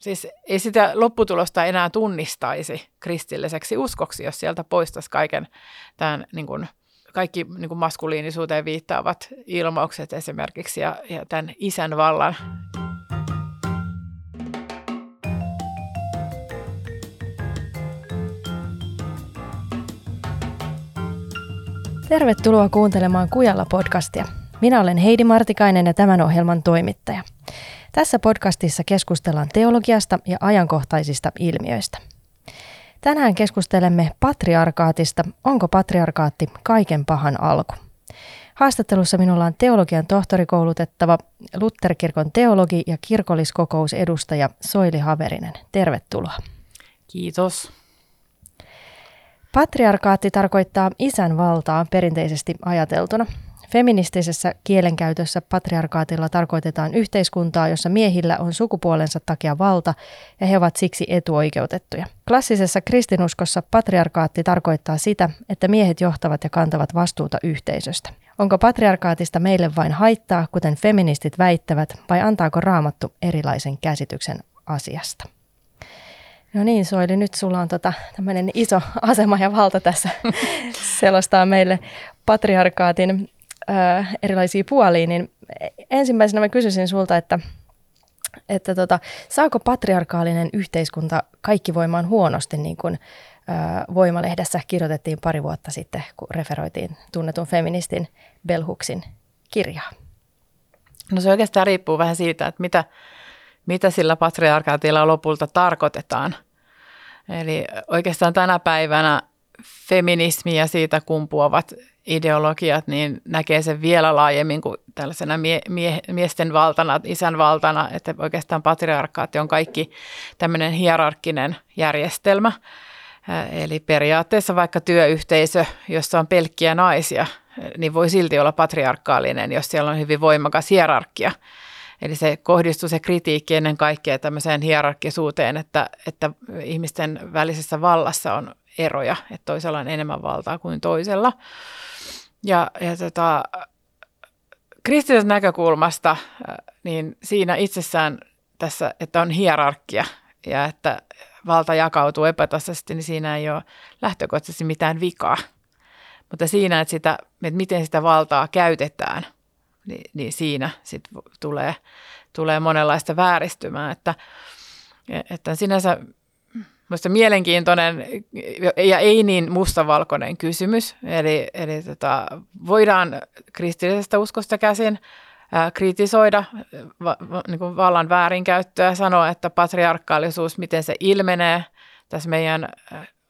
siis ei sitä lopputulosta enää tunnistaisi kristilliseksi uskoksi, jos sieltä poistaisi kaiken tämän niin kuin, kaikki niin kuin maskuliinisuuteen viittaavat ilmaukset esimerkiksi ja, ja tämän isän vallan. Tervetuloa kuuntelemaan Kujalla podcastia. Minä olen Heidi Martikainen ja tämän ohjelman toimittaja. Tässä podcastissa keskustellaan teologiasta ja ajankohtaisista ilmiöistä. Tänään keskustelemme patriarkaatista. Onko patriarkaatti kaiken pahan alku? Haastattelussa minulla on teologian tohtorikoulutettava Lutherkirkon teologi ja kirkolliskokousedustaja Soili Haverinen. Tervetuloa. Kiitos. Patriarkaatti tarkoittaa isän valtaa perinteisesti ajateltuna. Feministisessä kielenkäytössä patriarkaatilla tarkoitetaan yhteiskuntaa, jossa miehillä on sukupuolensa takia valta ja he ovat siksi etuoikeutettuja. Klassisessa kristinuskossa patriarkaatti tarkoittaa sitä, että miehet johtavat ja kantavat vastuuta yhteisöstä. Onko patriarkaatista meille vain haittaa, kuten feministit väittävät, vai antaako raamattu erilaisen käsityksen asiasta? No niin, Soili, nyt sulla on tota, tämmöinen iso asema ja valta tässä selostaa meille patriarkaatin ö, erilaisia puolia, niin ensimmäisenä mä kysyisin sulta, että, että tota, saako patriarkaalinen yhteiskunta kaikki voimaan huonosti, niin kuin ö, Voimalehdessä kirjoitettiin pari vuotta sitten, kun referoitiin tunnetun feministin Belhuksin kirjaa? No se oikeastaan riippuu vähän siitä, että mitä, mitä sillä patriarkaatilla lopulta tarkoitetaan. Eli oikeastaan tänä päivänä feminismi ja siitä kumpuavat ideologiat, niin näkee sen vielä laajemmin kuin tällaisena mie- mie- miesten valtana, isän valtana, että oikeastaan patriarkaatti on kaikki tämmöinen hierarkkinen järjestelmä. Eli periaatteessa vaikka työyhteisö, jossa on pelkkiä naisia, niin voi silti olla patriarkaalinen, jos siellä on hyvin voimakas hierarkia. Eli se kohdistuu se kritiikki ennen kaikkea tämmöiseen hierarkisuuteen, että, että ihmisten välisessä vallassa on eroja, että toisella on enemmän valtaa kuin toisella. Ja, ja tota, kristillisestä näkökulmasta, niin siinä itsessään tässä, että on hierarkia ja että valta jakautuu epätasaisesti, niin siinä ei ole lähtökohtaisesti mitään vikaa. Mutta siinä, että, sitä, että miten sitä valtaa käytetään, niin, niin siinä sit tulee, tulee monenlaista vääristymää. Että, että sinänsä Minusta mielenkiintoinen ja ei niin mustavalkoinen kysymys. Eli, eli tota, voidaan kristillisestä uskosta käsin ää, kritisoida va, va, niin kuin vallan väärinkäyttöä, sanoa, että patriarkaalisuus, miten se ilmenee tässä meidän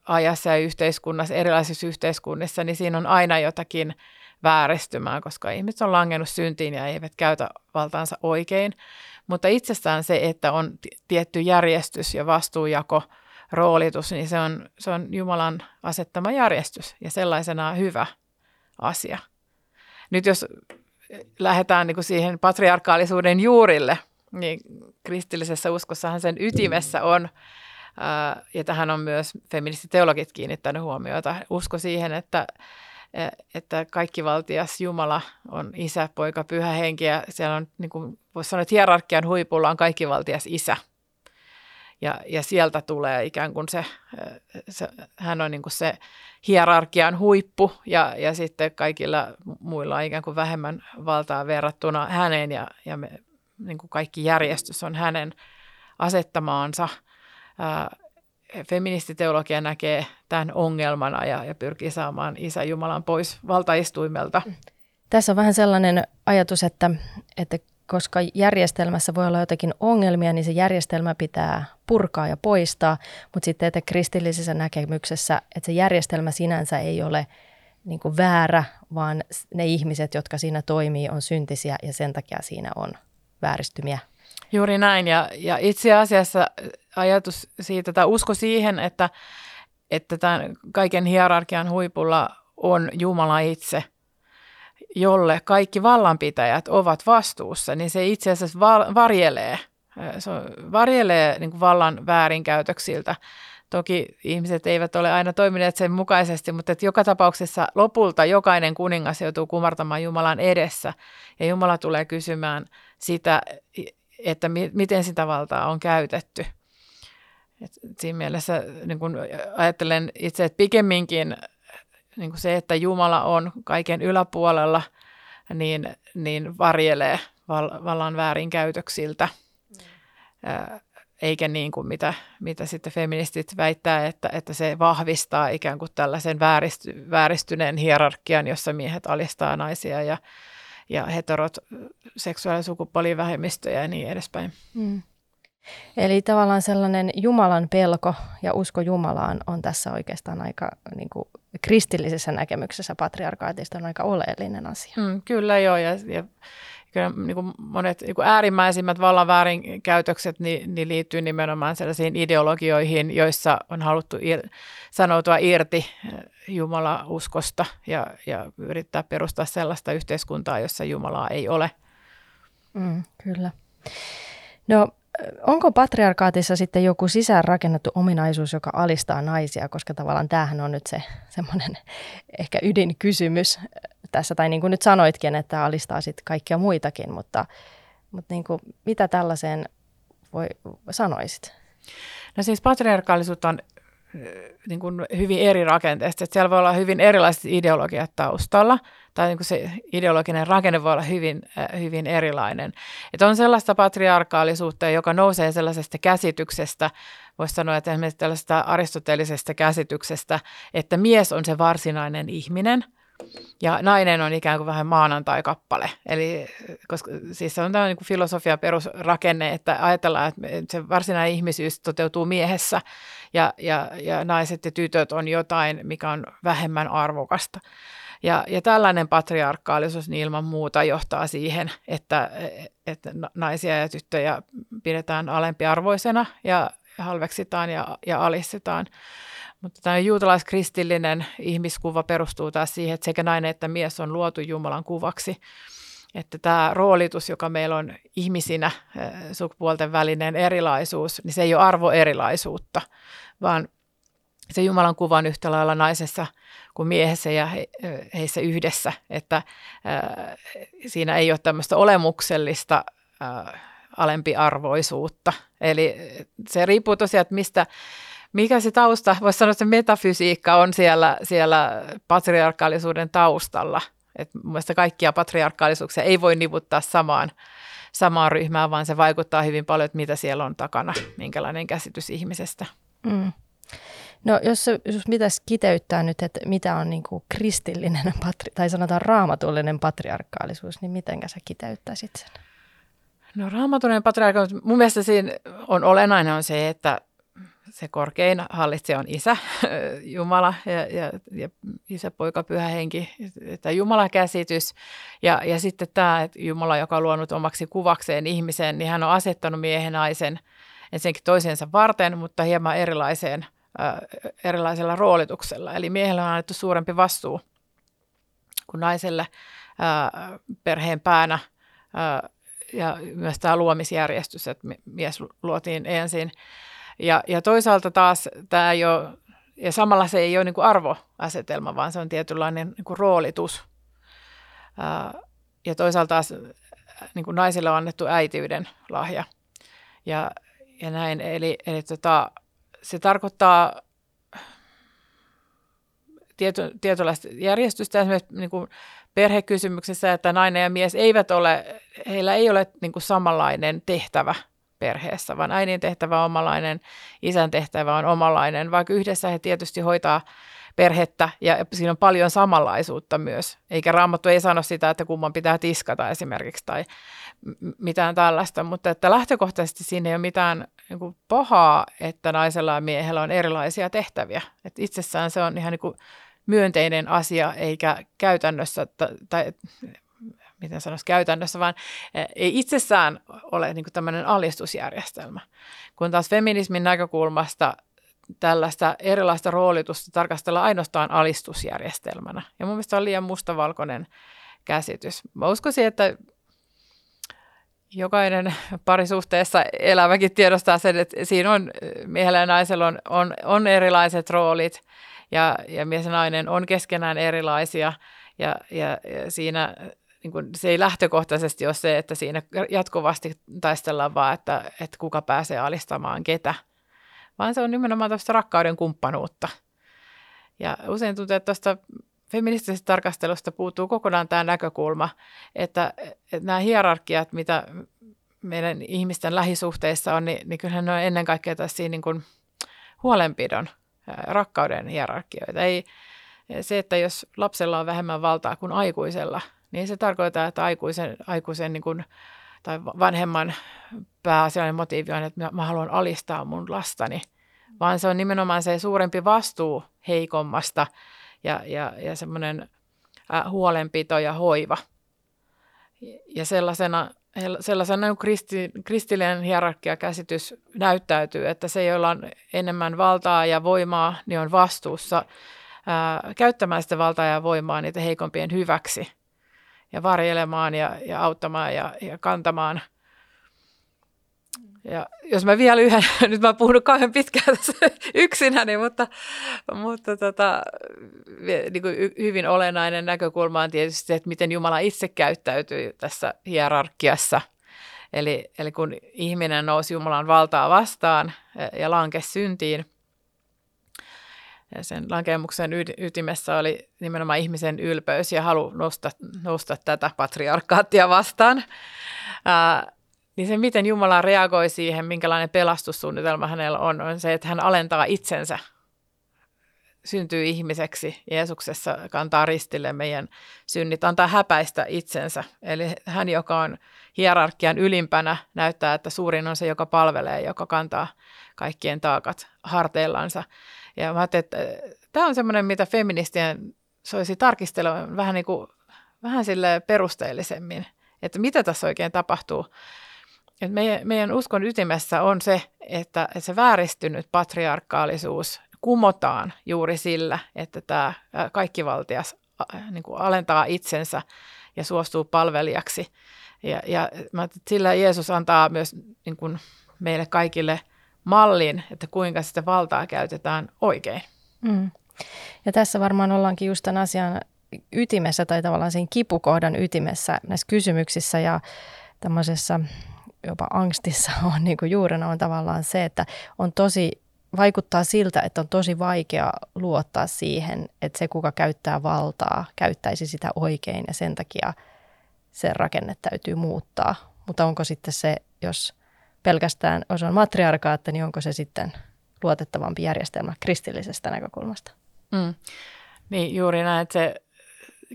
ajassa ja yhteiskunnassa, erilaisissa yhteiskunnissa, niin siinä on aina jotakin vääristymää, koska ihmiset on langennut syntiin ja eivät käytä valtaansa oikein. Mutta itsessään se, että on tietty järjestys ja vastuujako – roolitus, niin se on, se on Jumalan asettama järjestys ja sellaisena hyvä asia. Nyt jos lähdetään niin kuin siihen patriarkaalisuuden juurille, niin kristillisessä uskossahan sen ytimessä on, ää, ja tähän on myös feministiteologit kiinnittänyt huomiota, usko siihen, että, että kaikki valtias Jumala on isä, poika, pyhä henki, ja siellä on, niin kuin voisi sanoa, että hierarkian huipulla on kaikki valtias isä – ja, ja sieltä tulee ikään kuin se, se hän on niin kuin se hierarkian huippu ja, ja sitten kaikilla muilla on ikään kuin vähemmän valtaa verrattuna häneen ja, ja me, niin kuin kaikki järjestys on hänen asettamaansa. Ää, feministiteologia näkee tämän ongelmana ja, ja pyrkii saamaan Isä Jumalan pois valtaistuimelta. Tässä on vähän sellainen ajatus, että, että koska järjestelmässä voi olla jotakin ongelmia, niin se järjestelmä pitää purkaa ja poistaa, mutta sitten että kristillisessä näkemyksessä, että se järjestelmä sinänsä ei ole niin kuin väärä, vaan ne ihmiset, jotka siinä toimii, on syntisiä ja sen takia siinä on vääristymiä. Juuri näin. Ja, ja itse asiassa ajatus siitä tai usko siihen, että, että tämän kaiken hierarkian huipulla on Jumala itse – jolle kaikki vallanpitäjät ovat vastuussa, niin se itse asiassa varjelee, se varjelee niin kuin vallan väärinkäytöksiltä. Toki ihmiset eivät ole aina toimineet sen mukaisesti, mutta että joka tapauksessa lopulta jokainen kuningas joutuu kumartamaan Jumalan edessä. Ja Jumala tulee kysymään sitä, että mi- miten sitä valtaa on käytetty. Et siinä mielessä niin kun ajattelen itse, että pikemminkin niin kuin se, että Jumala on kaiken yläpuolella, niin, niin varjelee val, vallan väärinkäytöksiltä. Mm. Eikä niin kuin mitä, mitä sitten feministit väittää, että, että se vahvistaa ikään kuin tällaisen vääristy, vääristyneen hierarkian, jossa miehet alistaa naisia ja, ja heterot seksuaali- ja sukupuolivähemmistöjä ja niin edespäin. Mm. Eli tavallaan sellainen Jumalan pelko ja usko Jumalaan on tässä oikeastaan aika niin kuin, kristillisessä näkemyksessä patriarkaatista on aika oleellinen asia. Mm, kyllä joo, ja, ja kyllä niin kuin monet niin kuin äärimmäisimmät vallan väärinkäytökset niin, niin liittyy nimenomaan sellaisiin ideologioihin, joissa on haluttu ir, sanoutua irti eh, Jumala-uskosta ja, ja yrittää perustaa sellaista yhteiskuntaa, jossa Jumalaa ei ole. Mm, kyllä. No onko patriarkaatissa sitten joku sisäänrakennettu ominaisuus, joka alistaa naisia, koska tavallaan tämähän on nyt se semmoinen ehkä ydinkysymys tässä, tai niin kuin nyt sanoitkin, että alistaa sitten kaikkia muitakin, mutta, mutta niin kuin, mitä tällaiseen voi, sanoisit? No siis patriarkaalisuutta on niin kuin hyvin eri rakenteesta. Että siellä voi olla hyvin erilaiset ideologiat taustalla, tai niin kuin se ideologinen rakenne voi olla hyvin, äh, hyvin erilainen. Että on sellaista patriarkaalisuutta, joka nousee sellaisesta käsityksestä, voisi sanoa, että esimerkiksi tällaista aristotelisesta käsityksestä, että mies on se varsinainen ihminen – ja nainen on ikään kuin vähän maanantai-kappale. Eli koska, siis se on tämä niin filosofian perusrakenne, että ajatellaan, että se varsinainen ihmisyys toteutuu miehessä ja, ja, ja naiset ja tytöt on jotain, mikä on vähemmän arvokasta. Ja, ja tällainen patriarkaalisuus niin ilman muuta johtaa siihen, että, että naisia ja tyttöjä pidetään alempiarvoisena ja halveksitaan ja, ja alistetaan. Mutta tämä juutalaiskristillinen ihmiskuva perustuu taas siihen, että sekä nainen että mies on luotu Jumalan kuvaksi. Että tämä roolitus, joka meillä on ihmisinä, eh, sukupuolten välinen erilaisuus, niin se ei ole arvoerilaisuutta, vaan se Jumalan kuva on yhtä lailla naisessa kuin miehessä ja eh, heissä yhdessä, että äh, siinä ei ole tämmöistä olemuksellista alempiarvoisuutta. Eli se riippuu tosiaan, että mistä, mikä se tausta, voisi sanoa, että se metafysiikka on siellä, siellä patriarkaalisuuden taustalla. Et mun mielestä kaikkia patriarkaalisuuksia ei voi nivuttaa samaan, samaan ryhmään, vaan se vaikuttaa hyvin paljon, että mitä siellä on takana, minkälainen käsitys ihmisestä. Mm. No jos, jos pitäisi kiteyttää nyt, että mitä on niin kuin kristillinen patri, tai sanotaan raamatullinen patriarkaalisuus, niin miten sä kiteyttäisit sen? No raamatullinen patriarkaalisuus, mun mielestä siinä on olennainen on se, että se korkein hallitsija on isä, Jumala ja, ja, ja isä, poika, pyhä henki, tämä Jumalan käsitys. Ja, ja sitten tämä, että Jumala, joka on luonut omaksi kuvakseen ihmisen, niin hän on asettanut miehen naisen ensinnäkin toisensa varten, mutta hieman erilaiseen, äh, erilaisella roolituksella. Eli miehelle on annettu suurempi vastuu kuin naiselle äh, perheen päänä. Äh, ja myös tämä luomisjärjestys, että mies luotiin ensin ja, ja toisaalta taas tämä ei ole, ja samalla se ei ole niin kuin arvoasetelma, vaan se on tietynlainen niin kuin roolitus. ja toisaalta taas niin kuin naisille on annettu äitiyden lahja. Ja, ja näin, eli, eli tota, se tarkoittaa tiety, tietynlaista järjestystä esimerkiksi niin kuin perhekysymyksessä, että nainen ja mies eivät ole, heillä ei ole niin kuin samanlainen tehtävä – perheessä, vaan äidin tehtävä on omalainen, isän tehtävä on omalainen, vaikka yhdessä he tietysti hoitaa perhettä ja siinä on paljon samanlaisuutta myös. Eikä Raamattu ei sano sitä, että kumman pitää tiskata esimerkiksi tai mitään tällaista, mutta että lähtökohtaisesti siinä ei ole mitään niin kuin pahaa, että naisella ja miehellä on erilaisia tehtäviä. Et itsessään se on ihan niin kuin myönteinen asia, eikä käytännössä, tai miten sanoisi käytännössä, vaan eh, ei itsessään ole niin kuin tämmöinen alistusjärjestelmä. Kun taas feminismin näkökulmasta tällaista erilaista roolitusta tarkastella ainoastaan alistusjärjestelmänä. Ja mun mielestä on liian mustavalkoinen käsitys. Mä uskoisin, että jokainen parisuhteessa eläväkin tiedostaa sen, että siinä on miehellä ja naisella on, on, on erilaiset roolit ja, ja mies ja nainen on keskenään erilaisia ja, ja, ja siinä niin kuin, se ei lähtökohtaisesti ole se, että siinä jatkuvasti taistellaan vaan, että, että kuka pääsee alistamaan ketä, vaan se on nimenomaan tuosta rakkauden kumppanuutta. Ja usein tuntuu, että tuosta feministisestä tarkastelusta puuttuu kokonaan tämä näkökulma, että, että nämä hierarkiat, mitä meidän ihmisten lähisuhteissa on, niin, niin kyllähän ne on ennen kaikkea tässä niin kuin huolenpidon, rakkauden hierarkioita. Ei, se, että jos lapsella on vähemmän valtaa kuin aikuisella, niin se tarkoittaa, että aikuisen, aikuisen niin kuin, tai vanhemman pääasiallinen motiivi on, että mä haluan alistaa mun lastani, vaan se on nimenomaan se suurempi vastuu heikommasta ja, ja, ja semmoinen huolenpito ja hoiva. Ja sellaisena, sellaisena kristi, kristillinen hierarkiakäsitys näyttäytyy, että se, jolla on enemmän valtaa ja voimaa, niin on vastuussa ää, käyttämään sitä valtaa ja voimaa niitä heikompien hyväksi ja varjelemaan ja, ja auttamaan ja, ja kantamaan. Ja jos mä vielä yhden, nyt mä oon puhunut kauhean pitkään tässä yksinäni, mutta, mutta tota, niin kuin hyvin olennainen näkökulma on tietysti se, että miten Jumala itse käyttäytyy tässä hierarkiassa. Eli, eli kun ihminen nousi Jumalan valtaa vastaan ja lankesi syntiin – ja sen lankemuksen ytimessä oli nimenomaan ihmisen ylpeys ja halu nousta, nousta tätä patriarkaattia vastaan. Ää, niin se, miten Jumala reagoi siihen, minkälainen pelastussuunnitelma hänellä on, on se, että hän alentaa itsensä, syntyy ihmiseksi Jeesuksessa, kantaa ristille meidän synnit, antaa häpäistä itsensä. Eli hän, joka on hierarkian ylimpänä, näyttää, että suurin on se, joka palvelee, joka kantaa kaikkien taakat harteillansa. Ja mä ajattelin, että äh, tämä on semmoinen, mitä feministien soisi tarkistella vähän, niin kuin, vähän sille perusteellisemmin, että mitä tässä oikein tapahtuu. Et meidän, meidän uskon ytimessä on se, että, että se vääristynyt patriarkaalisuus kumotaan juuri sillä, että tämä äh, kaikkivaltias äh, niin kuin alentaa itsensä ja suostuu palvelijaksi. Ja, ja mä sillä Jeesus antaa myös niin kuin meille kaikille mallin, että kuinka sitä valtaa käytetään oikein. Mm. Ja tässä varmaan ollaankin just tämän asian ytimessä tai tavallaan sen kipukohdan ytimessä näissä kysymyksissä ja tämmöisessä jopa angstissa on niin kuin juurena on tavallaan se, että on tosi, vaikuttaa siltä, että on tosi vaikea luottaa siihen, että se kuka käyttää valtaa käyttäisi sitä oikein ja sen takia se rakenne täytyy muuttaa. Mutta onko sitten se, jos pelkästään, jos on matriarkaatti, niin onko se sitten luotettavampi järjestelmä kristillisestä näkökulmasta? Mm. Niin juuri näin, että se,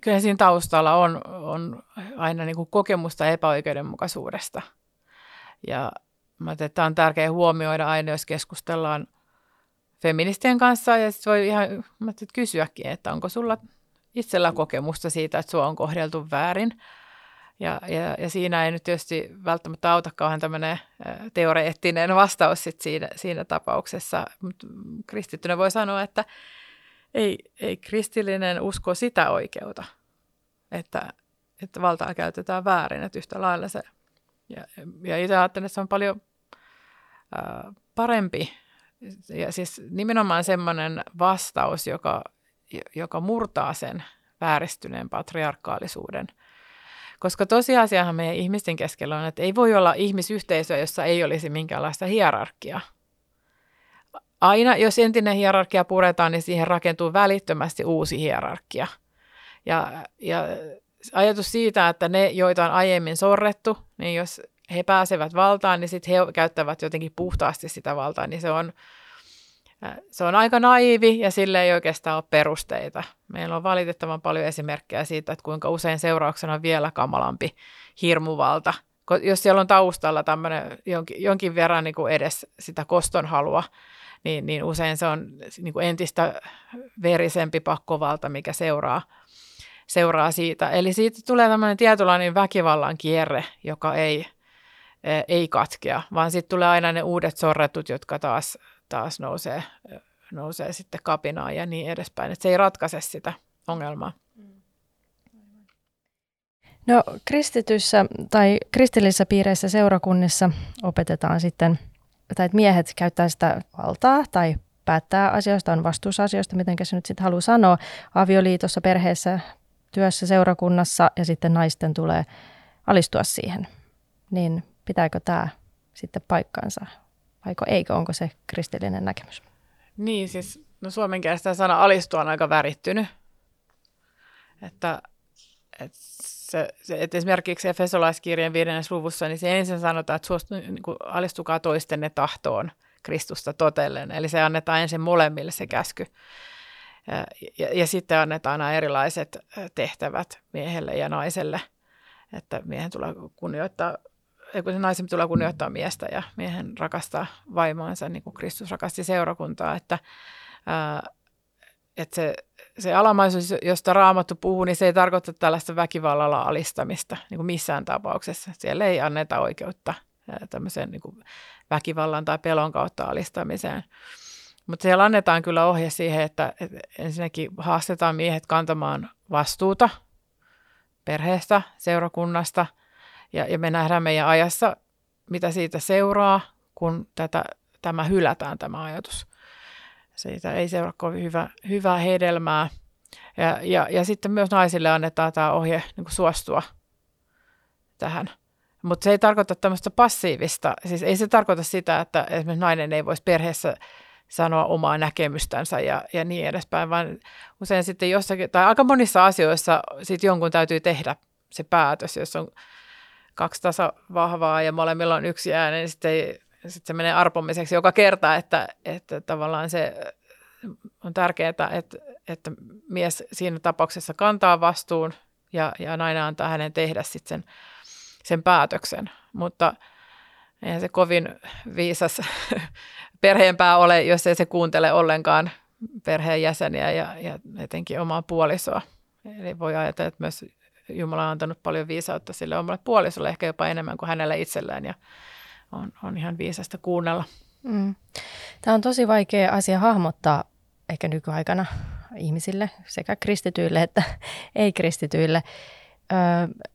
kyllä siinä taustalla on, on aina niin kuin kokemusta epäoikeudenmukaisuudesta. Ja mä että tämä on tärkeää huomioida aina, jos keskustellaan feministien kanssa ja sitten voi ihan mä kysyäkin, että onko sulla itsellä kokemusta siitä, että sua on kohdeltu väärin – ja, ja, ja siinä ei nyt tietysti välttämättä auta kauhean tämmöinen teoreettinen vastaus sit siinä, siinä tapauksessa. Mutta kristittynä voi sanoa, että ei, ei kristillinen usko sitä oikeuta, että, että valtaa käytetään väärin, että yhtä lailla se. Ja, ja itse ajattelen, että se on paljon ää, parempi. Ja siis nimenomaan semmoinen vastaus, joka, joka murtaa sen vääristyneen patriarkaalisuuden – koska tosiasiahan meidän ihmisten keskellä on, että ei voi olla ihmisyhteisöä, jossa ei olisi minkäänlaista hierarkiaa. Aina, jos entinen hierarkia puretaan, niin siihen rakentuu välittömästi uusi hierarkia. Ja, ja ajatus siitä, että ne, joita on aiemmin sorrettu, niin jos he pääsevät valtaan, niin sitten he käyttävät jotenkin puhtaasti sitä valtaa, niin se on, se on aika naivi ja sille ei oikeastaan ole perusteita. Meillä on valitettavan paljon esimerkkejä siitä, että kuinka usein seurauksena on vielä kamalampi hirmuvalta. Jos siellä on taustalla tämmöinen jonkin, jonkin verran niin kuin edes sitä koston halua, niin, niin usein se on niin kuin entistä verisempi pakkovalta, mikä seuraa, seuraa siitä. Eli siitä tulee tämmöinen tietynlainen väkivallan kierre, joka ei, ei katkea, vaan sitten tulee aina ne uudet sorretut, jotka taas taas nousee, nousee sitten kapinaan ja niin edespäin. Että se ei ratkaise sitä ongelmaa. No kristityssä tai kristillisissä piireissä seurakunnissa opetetaan sitten, tai että miehet käyttää sitä valtaa tai päättää asioista, on vastuussa asioista, miten se nyt sitten haluaa sanoa, avioliitossa, perheessä, työssä, seurakunnassa ja sitten naisten tulee alistua siihen. Niin pitääkö tämä sitten paikkansa vaiko eikö, onko se kristillinen näkemys? Niin, siis no suomen kielessä sana alistua on aika värittynyt. Että, että, se, se, että esimerkiksi Efesolaiskirjan viidennes luvussa, niin se ensin sanotaan, että suostu, niin kuin alistukaa toistenne tahtoon Kristusta totellen. Eli se annetaan ensin molemmille se käsky. Ja, ja, ja sitten annetaan aina erilaiset tehtävät miehelle ja naiselle, että miehen tulee kunnioittaa kun se naisen tulee kunnioittaa miestä ja miehen rakastaa vaimoansa, niin kuin Kristus rakasti seurakuntaa, että, ää, että se, se alamaisuus, josta Raamattu puhuu, niin se ei tarkoita tällaista väkivallalla alistamista niin kuin missään tapauksessa. Siellä ei anneta oikeutta tämmöiseen niin kuin väkivallan tai pelon kautta alistamiseen. Mutta siellä annetaan kyllä ohje siihen, että, että ensinnäkin haastetaan miehet kantamaan vastuuta perheestä, seurakunnasta – ja, ja me nähdään meidän ajassa, mitä siitä seuraa, kun tätä, tämä hylätään, tämä ajatus. Siitä ei seuraa kovin hyvä, hyvää hedelmää. Ja, ja, ja sitten myös naisille annetaan tämä ohje niin suostua tähän. Mutta se ei tarkoita tämmöistä passiivista, siis ei se tarkoita sitä, että esimerkiksi nainen ei voisi perheessä sanoa omaa näkemystänsä ja, ja niin edespäin, vaan usein sitten jossakin, tai aika monissa asioissa sitten jonkun täytyy tehdä se päätös, jos on kaksi tasa vahvaa ja molemmilla on yksi ääni, niin sitten, sitten se menee arpomiseksi joka kerta, että, että tavallaan se on tärkeää, että, että mies siinä tapauksessa kantaa vastuun ja, ja nainen antaa hänen tehdä sitten sen, sen päätöksen. Mutta eihän se kovin viisas perheenpää ole, jos ei se kuuntele ollenkaan perheenjäseniä ja, ja etenkin omaa puolisoa. Eli voi ajatella, että myös Jumala on antanut paljon viisautta sille omalle puolisolle, ehkä jopa enemmän kuin hänelle itselleen ja on, on ihan viisasta kuunnella. Mm. Tämä on tosi vaikea asia hahmottaa ehkä nykyaikana ihmisille, sekä kristityille että ei-kristityille. Öö,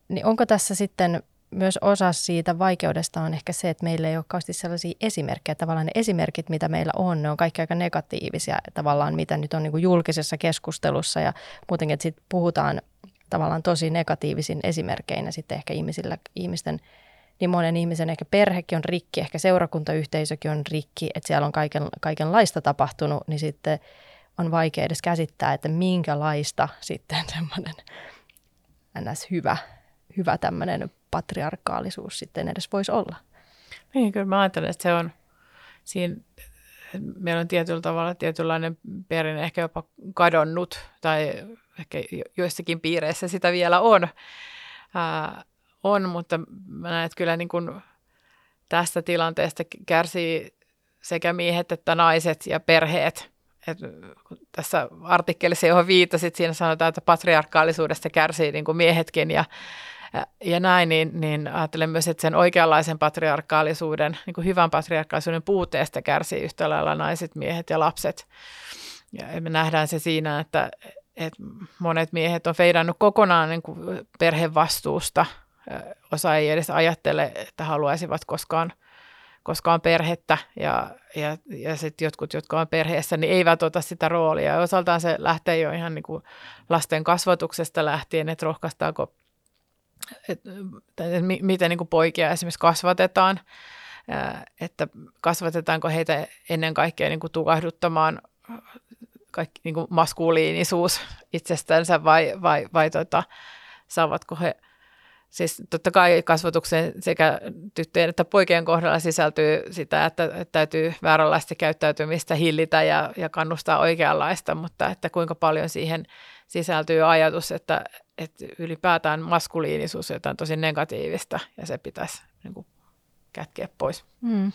niin onko tässä sitten myös osa siitä vaikeudesta on ehkä se, että meillä ei ole kauheasti sellaisia esimerkkejä. Tavallaan ne esimerkit, mitä meillä on, ne on kaikki aika negatiivisia tavallaan, mitä nyt on niin kuin julkisessa keskustelussa ja muutenkin, että sitten puhutaan tavallaan tosi negatiivisin esimerkkeinä sitten ehkä ihmisillä, ihmisten, niin monen ihmisen ehkä perhekin on rikki, ehkä seurakuntayhteisökin on rikki, että siellä on kaiken, kaikenlaista tapahtunut, niin sitten on vaikea edes käsittää, että minkälaista sitten semmoinen ns. hyvä, hyvä tämmöinen patriarkaalisuus sitten edes voisi olla. Niin, kyllä mä ajattelen, että se on siinä, meillä on tietyllä tavalla tietynlainen perinne ehkä jopa kadonnut tai ehkä joissakin piireissä sitä vielä on, ää, on mutta mä näen, että kyllä niin kuin tästä tilanteesta kärsii sekä miehet että naiset ja perheet. Et tässä artikkelissa, johon viittasit, siinä sanotaan, että patriarkaalisuudesta kärsii niin kuin miehetkin ja, ja näin, niin, niin ajattelen myös, että sen oikeanlaisen patriarkaalisuuden, niin kuin hyvän patriarkaalisuuden puutteesta kärsii yhtä lailla naiset, miehet ja lapset. Ja me nähdään se siinä, että, että monet miehet on feidannut kokonaan niin kuin perhevastuusta. Osa ei edes ajattele, että haluaisivat koskaan, koskaan perhettä ja, ja, ja sitten jotkut, jotka on perheessä, niin eivät ota sitä roolia. Ja osaltaan se lähtee jo ihan niin kuin lasten kasvatuksesta lähtien, että rohkaistaako, että, että miten niin kuin poikia esimerkiksi kasvatetaan, että kasvatetaanko heitä ennen kaikkea niin kuin tukahduttamaan kaikki niin kuin maskuliinisuus itsestänsä vai, vai, vai tota, saavatko he, siis totta kai kasvatuksen sekä tyttöjen että poikien kohdalla sisältyy sitä, että, että täytyy vääränlaista käyttäytymistä hillitä ja, ja kannustaa oikeanlaista, mutta että kuinka paljon siihen sisältyy ajatus, että, että ylipäätään maskuliinisuus on jotain tosi negatiivista ja se pitäisi niin kuin, kätkeä pois. Mm.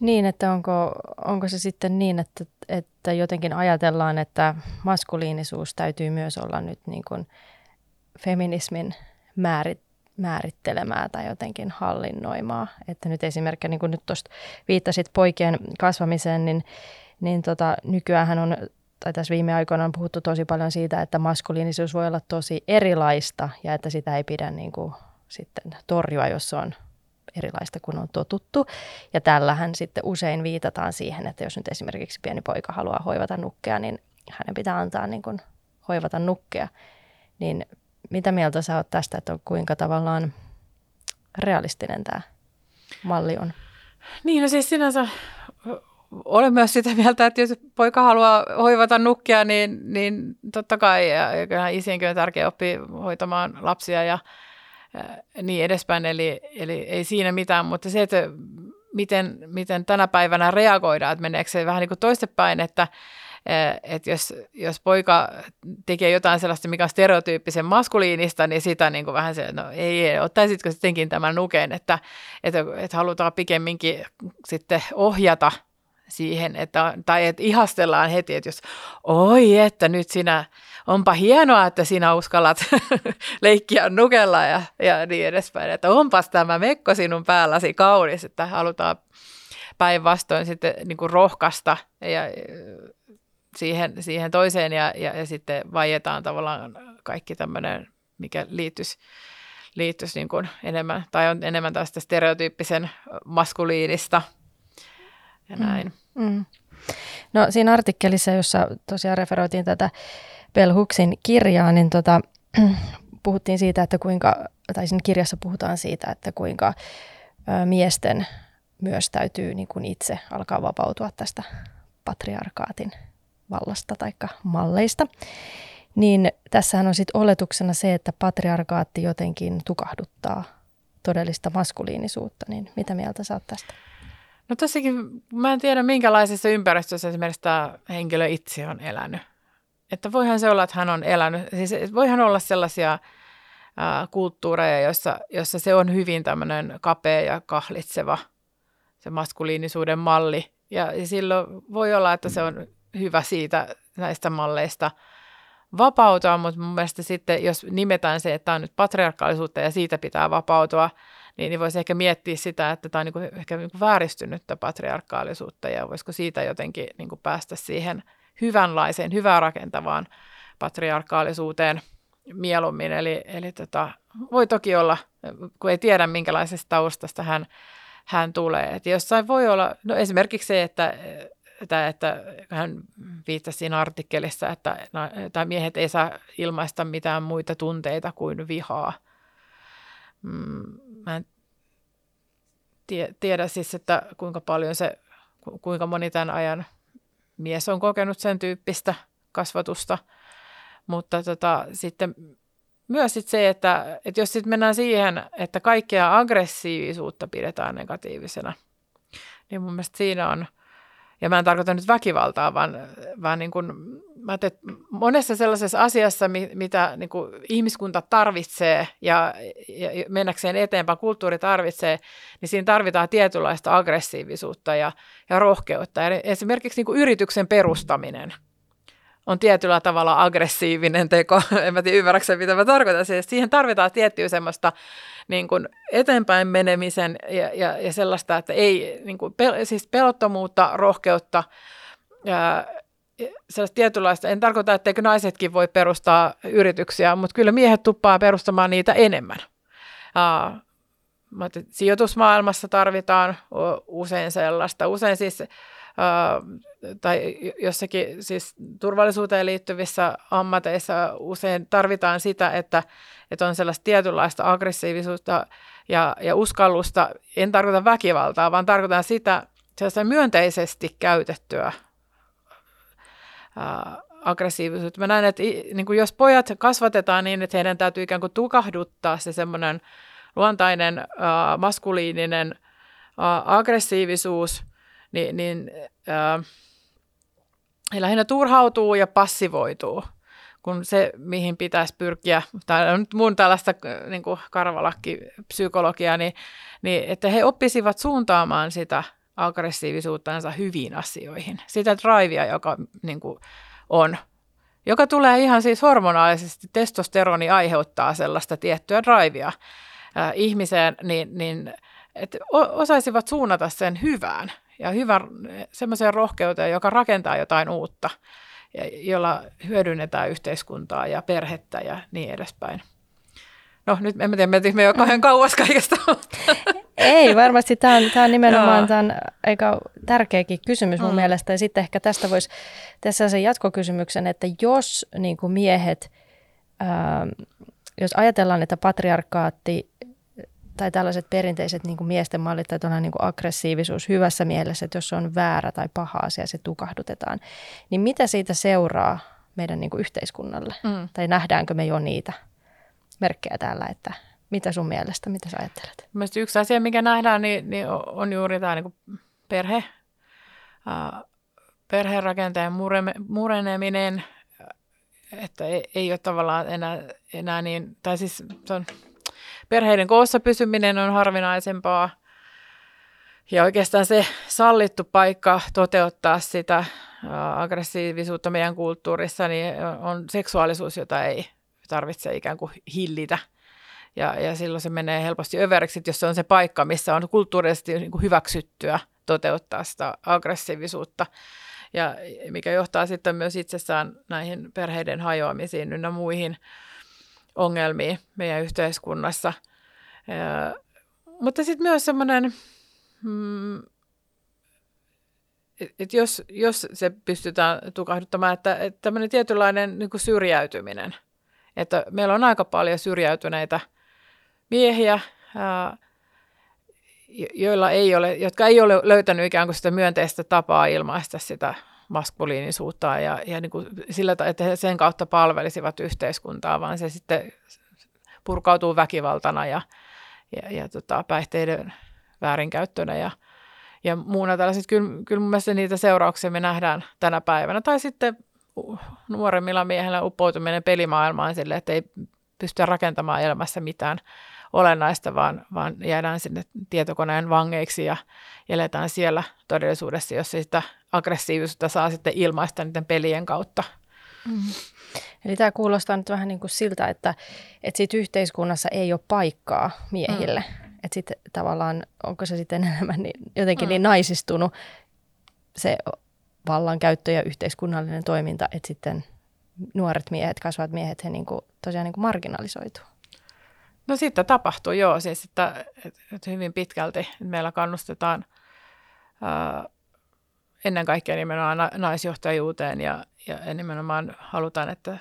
Niin, että onko, onko se sitten niin, että, että jotenkin ajatellaan, että maskuliinisuus täytyy myös olla nyt niin kuin feminismin määrit, määrittelemää tai jotenkin hallinnoimaa. Että nyt esimerkiksi, niin kuin nyt tuosta viittasit poikien kasvamiseen, niin, niin tota, nykyään on, tai tässä viime aikoina on puhuttu tosi paljon siitä, että maskuliinisuus voi olla tosi erilaista ja että sitä ei pidä niin kuin, sitten torjua, jos se on erilaista kuin on totuttu. Ja tällähän sitten usein viitataan siihen, että jos nyt esimerkiksi pieni poika haluaa hoivata nukkea, niin hänen pitää antaa niin kuin hoivata nukkea. Niin mitä mieltä sä oot tästä, että on kuinka tavallaan realistinen tämä malli on? Niin, no siis sinänsä olen myös sitä mieltä, että jos poika haluaa hoivata nukkia, niin, niin totta kai, ja, ja isienkin on tärkeää oppia hoitamaan lapsia ja, ja niin edespäin, eli, eli ei siinä mitään, mutta se, että miten, miten tänä päivänä reagoidaan, että meneekö se vähän niin kuin toistepäin, että että jos, jos poika tekee jotain sellaista, mikä on stereotyyppisen maskuliinista, niin sitä niin kuin vähän se, no ei, ei ottaisitko sittenkin tämän nuken, että, että, että halutaan pikemminkin sitten ohjata siihen, että, tai että ihastellaan heti, että jos, oi, että nyt sinä, onpa hienoa, että sinä uskallat leikkiä nukella ja, ja niin edespäin, että onpas tämä mekko sinun päälläsi kaunis, että halutaan päinvastoin sitten niin kuin rohkaista ja siihen, siihen toiseen ja, ja, ja sitten vaietaan tavallaan kaikki tämmöinen, mikä liittyisi, liittyisi niin kuin enemmän, tai on enemmän tästä stereotyyppisen maskuliinista ja mm, näin. Mm, mm. No siinä artikkelissa, jossa tosiaan referoitiin tätä Bell Hooksin kirjaa, niin tota, puhuttiin siitä, että kuinka, tai siinä kirjassa puhutaan siitä, että kuinka ö, miesten myös täytyy niin kuin itse alkaa vapautua tästä patriarkaatin vallasta tai malleista. Niin tässähän on sitten oletuksena se, että patriarkaatti jotenkin tukahduttaa todellista maskuliinisuutta. Niin mitä mieltä saat tästä? No tossakin mä en tiedä minkälaisessa ympäristössä esimerkiksi tämä henkilö itse on elänyt. Että voihan se olla, että hän on elänyt, siis voihan olla sellaisia ää, kulttuureja, joissa, jossa se on hyvin tämmöinen kapea ja kahlitseva se maskuliinisuuden malli. Ja, ja silloin voi olla, että se on hyvä siitä näistä malleista vapautua, mutta mun mielestä sitten, jos nimetään se, että tämä on nyt patriarkaalisuutta ja siitä pitää vapautua, niin, niin voisi ehkä miettiä sitä, että tämä on niin kuin, ehkä niin kuin vääristynyttä patriarkaalisuutta ja voisiko siitä jotenkin niin kuin päästä siihen hyvänlaiseen, hyvää rakentavaan patriarkaalisuuteen mieluummin. Eli, eli tota, voi toki olla, kun ei tiedä minkälaisesta taustasta hän, hän tulee. Että jossain voi olla, no esimerkiksi se, että että, että hän viittasi siinä artikkelissa, että, että miehet ei saa ilmaista mitään muita tunteita kuin vihaa. Mm, mä en tie, tiedä siis, että kuinka paljon se, kuinka moni tämän ajan mies on kokenut sen tyyppistä kasvatusta, mutta tota, sitten myös sit se, että, että jos sitten mennään siihen, että kaikkea aggressiivisuutta pidetään negatiivisena, niin mun mielestä siinä on – ja mä en tarkoita nyt väkivaltaa, vaan, vaan niin kuin, mä että monessa sellaisessa asiassa, mitä niin kuin ihmiskunta tarvitsee ja, ja mennäkseen eteenpäin, kulttuuri tarvitsee, niin siinä tarvitaan tietynlaista aggressiivisuutta ja, ja rohkeutta. Eli esimerkiksi niin kuin yrityksen perustaminen – on tietyllä tavalla aggressiivinen teko. En mä tiedä, ymmärräksä, mitä mä tarkoitan. Siis siihen tarvitaan tiettyä semmoista niin kuin eteenpäin menemisen ja, ja, ja sellaista, että ei, niin kuin pel, siis pelottomuutta, rohkeutta, ja sellaista tietynlaista, en tarkoita, etteikö naisetkin voi perustaa yrityksiä, mutta kyllä miehet tuppaa perustamaan niitä enemmän. Uh, sijoitusmaailmassa tarvitaan usein sellaista. Usein siis tai jossakin siis turvallisuuteen liittyvissä ammateissa usein tarvitaan sitä, että, että on sellaista tietynlaista aggressiivisuutta ja, ja uskallusta. En tarkoita väkivaltaa, vaan tarkoitan sitä sellaista myönteisesti käytettyä aggressiivisuutta. Mä näen, että niin kuin jos pojat kasvatetaan niin, että heidän täytyy ikään kuin tukahduttaa se semmoinen luontainen ää, maskuliininen ää, aggressiivisuus – niin, niin äh, he lähinnä turhautuu ja passivoituu, kun se, mihin pitäisi pyrkiä, tai on nyt mun tällaista niin karvalakki-psykologiaa, niin, niin että he oppisivat suuntaamaan sitä aggressiivisuuttansa hyviin asioihin, sitä drivea, joka niin kuin on, joka tulee ihan siis hormonaalisesti, testosteroni aiheuttaa sellaista tiettyä drivea äh, ihmiseen, niin, niin että osaisivat suunnata sen hyvään ja hyvän semmoiseen rohkeuteen, joka rakentaa jotain uutta, ja jolla hyödynnetään yhteiskuntaa ja perhettä ja niin edespäin. No nyt en tiedä, mentiin me jo kauhean kauas kaikesta. Ei, varmasti tämä on, tämä on nimenomaan tämä on aika tärkeäkin kysymys mun mm. mielestä. Ja sitten ehkä tästä voisi tässä sen jatkokysymyksen, että jos niin kuin miehet, ää, jos ajatellaan, että patriarkaatti tai tällaiset perinteiset niin kuin miesten mallit tai niin kuin aggressiivisuus hyvässä mielessä, että jos se on väärä tai paha asia, se tukahdutetaan. Niin mitä siitä seuraa meidän niin kuin yhteiskunnalle? Mm. Tai nähdäänkö me jo niitä merkkejä täällä, että mitä sun mielestä, mitä sä ajattelet? Mielestäni yksi asia, mikä nähdään, niin, niin on juuri tämä niin perhe, äh, perherakenteen mureneminen, että ei, ei ole tavallaan enää, enää niin, tai siis se on, perheiden koossa pysyminen on harvinaisempaa. Ja oikeastaan se sallittu paikka toteuttaa sitä aggressiivisuutta meidän kulttuurissa niin on seksuaalisuus, jota ei tarvitse ikään kuin hillitä. Ja, ja silloin se menee helposti överiksi, jos se on se paikka, missä on kulttuurisesti niin kuin hyväksyttyä toteuttaa sitä aggressiivisuutta. Ja mikä johtaa sitten myös itsessään näihin perheiden hajoamisiin ynnä muihin ongelmiin meidän yhteiskunnassa. Ja, mutta sitten myös semmoinen, mm, että jos, jos se pystytään tukahduttamaan, että, että tämmöinen tietynlainen niin kuin syrjäytyminen, että meillä on aika paljon syrjäytyneitä miehiä, ää, joilla ei ole, jotka ei ole löytänyt ikään kuin sitä myönteistä tapaa ilmaista sitä maskuliinisuutta ja, ja niin kuin sillä, että he sen kautta palvelisivat yhteiskuntaa, vaan se sitten purkautuu väkivaltana ja, ja, ja tota, päihteiden väärinkäyttönä ja, ja muuna tällaiset. Kyllä, kyllä mun mielestä niitä seurauksia me nähdään tänä päivänä. Tai sitten nuoremmilla miehillä uppoutuminen pelimaailmaan sille, että ei pysty rakentamaan elämässä mitään olennaista, vaan, vaan jäädään sinne tietokoneen vangeiksi ja eletään siellä todellisuudessa, jos sitä aggressiivisuutta saa sitten ilmaista niiden pelien kautta. Mm. Eli tämä kuulostaa nyt vähän niin kuin siltä, että, että siitä yhteiskunnassa ei ole paikkaa miehille. Mm. Että sitten tavallaan, onko se sitten enemmän niin, jotenkin mm. niin naisistunut se vallankäyttö ja yhteiskunnallinen toiminta, että sitten nuoret miehet, kasvavat miehet, he niin kuin, tosiaan niin kuin marginalisoituu. No sitten tapahtuu, joo. Siis että, että hyvin pitkälti meillä kannustetaan ää, ennen kaikkea nimenomaan naisjohtajuuteen ja, ja nimenomaan halutaan, että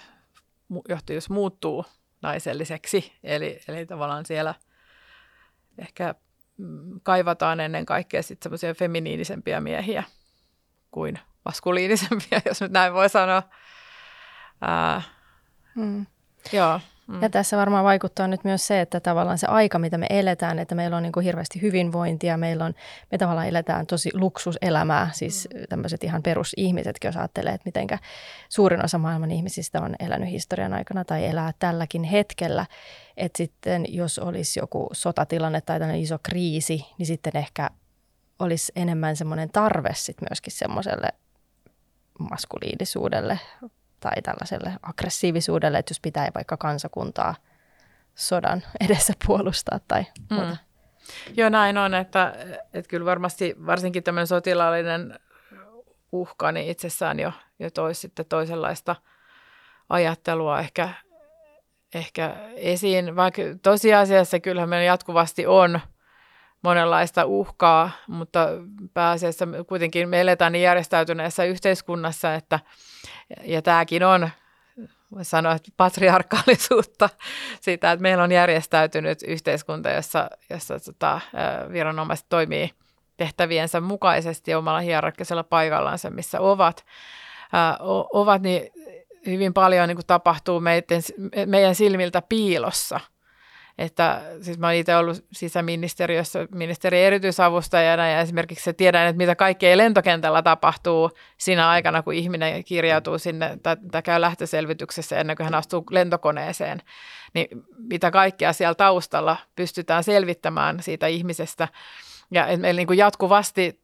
johtajuus muuttuu naiselliseksi. Eli, eli tavallaan siellä ehkä mm, kaivataan ennen kaikkea sitten semmoisia feminiinisempia miehiä kuin maskuliinisempia, jos nyt näin voi sanoa. Ää, hmm. Joo. Mm. Ja tässä varmaan vaikuttaa nyt myös se, että tavallaan se aika, mitä me eletään, että meillä on niin kuin hirveästi hyvinvointia, meillä on, me tavallaan eletään tosi luksuselämää, siis mm. tämmöiset ihan perusihmisetkin, jos ajattelee, että mitenkä suurin osa maailman ihmisistä on elänyt historian aikana tai elää tälläkin hetkellä, että sitten jos olisi joku sotatilanne tai tämmöinen iso kriisi, niin sitten ehkä olisi enemmän semmoinen tarve sitten myöskin semmoiselle maskuliinisuudelle, tai tällaiselle aggressiivisuudelle, että jos pitää vaikka kansakuntaa sodan edessä puolustaa tai mm. muuta. Mm. Joo, näin on, että, että kyllä varmasti varsinkin tämmöinen sotilaallinen uhka niin itsessään jo, jo toisi sitten toisenlaista ajattelua ehkä, ehkä esiin, vaikka tosiasiassa kyllähän meillä jatkuvasti on monenlaista uhkaa, mutta pääasiassa kuitenkin me eletään niin järjestäytyneessä yhteiskunnassa, että ja tämäkin on, voisi sanoa, että patriarkaalisuutta siitä, että meillä on järjestäytynyt yhteiskunta, jossa, jossa tota, viranomaiset toimii tehtäviensä mukaisesti omalla hierarkkisella paikallansa, missä ovat, ovat niin hyvin paljon niin kuin tapahtuu meidän, meidän silmiltä piilossa – että siis mä oon itse ollut sisäministeriössä ministerin erityisavustajana ja esimerkiksi se tiedän, että mitä kaikkea lentokentällä tapahtuu siinä aikana, kun ihminen kirjautuu sinne tai, tai käy lähtöselvityksessä ennen kuin hän astuu lentokoneeseen, niin mitä kaikkea siellä taustalla pystytään selvittämään siitä ihmisestä. Ja että meillä niin kuin jatkuvasti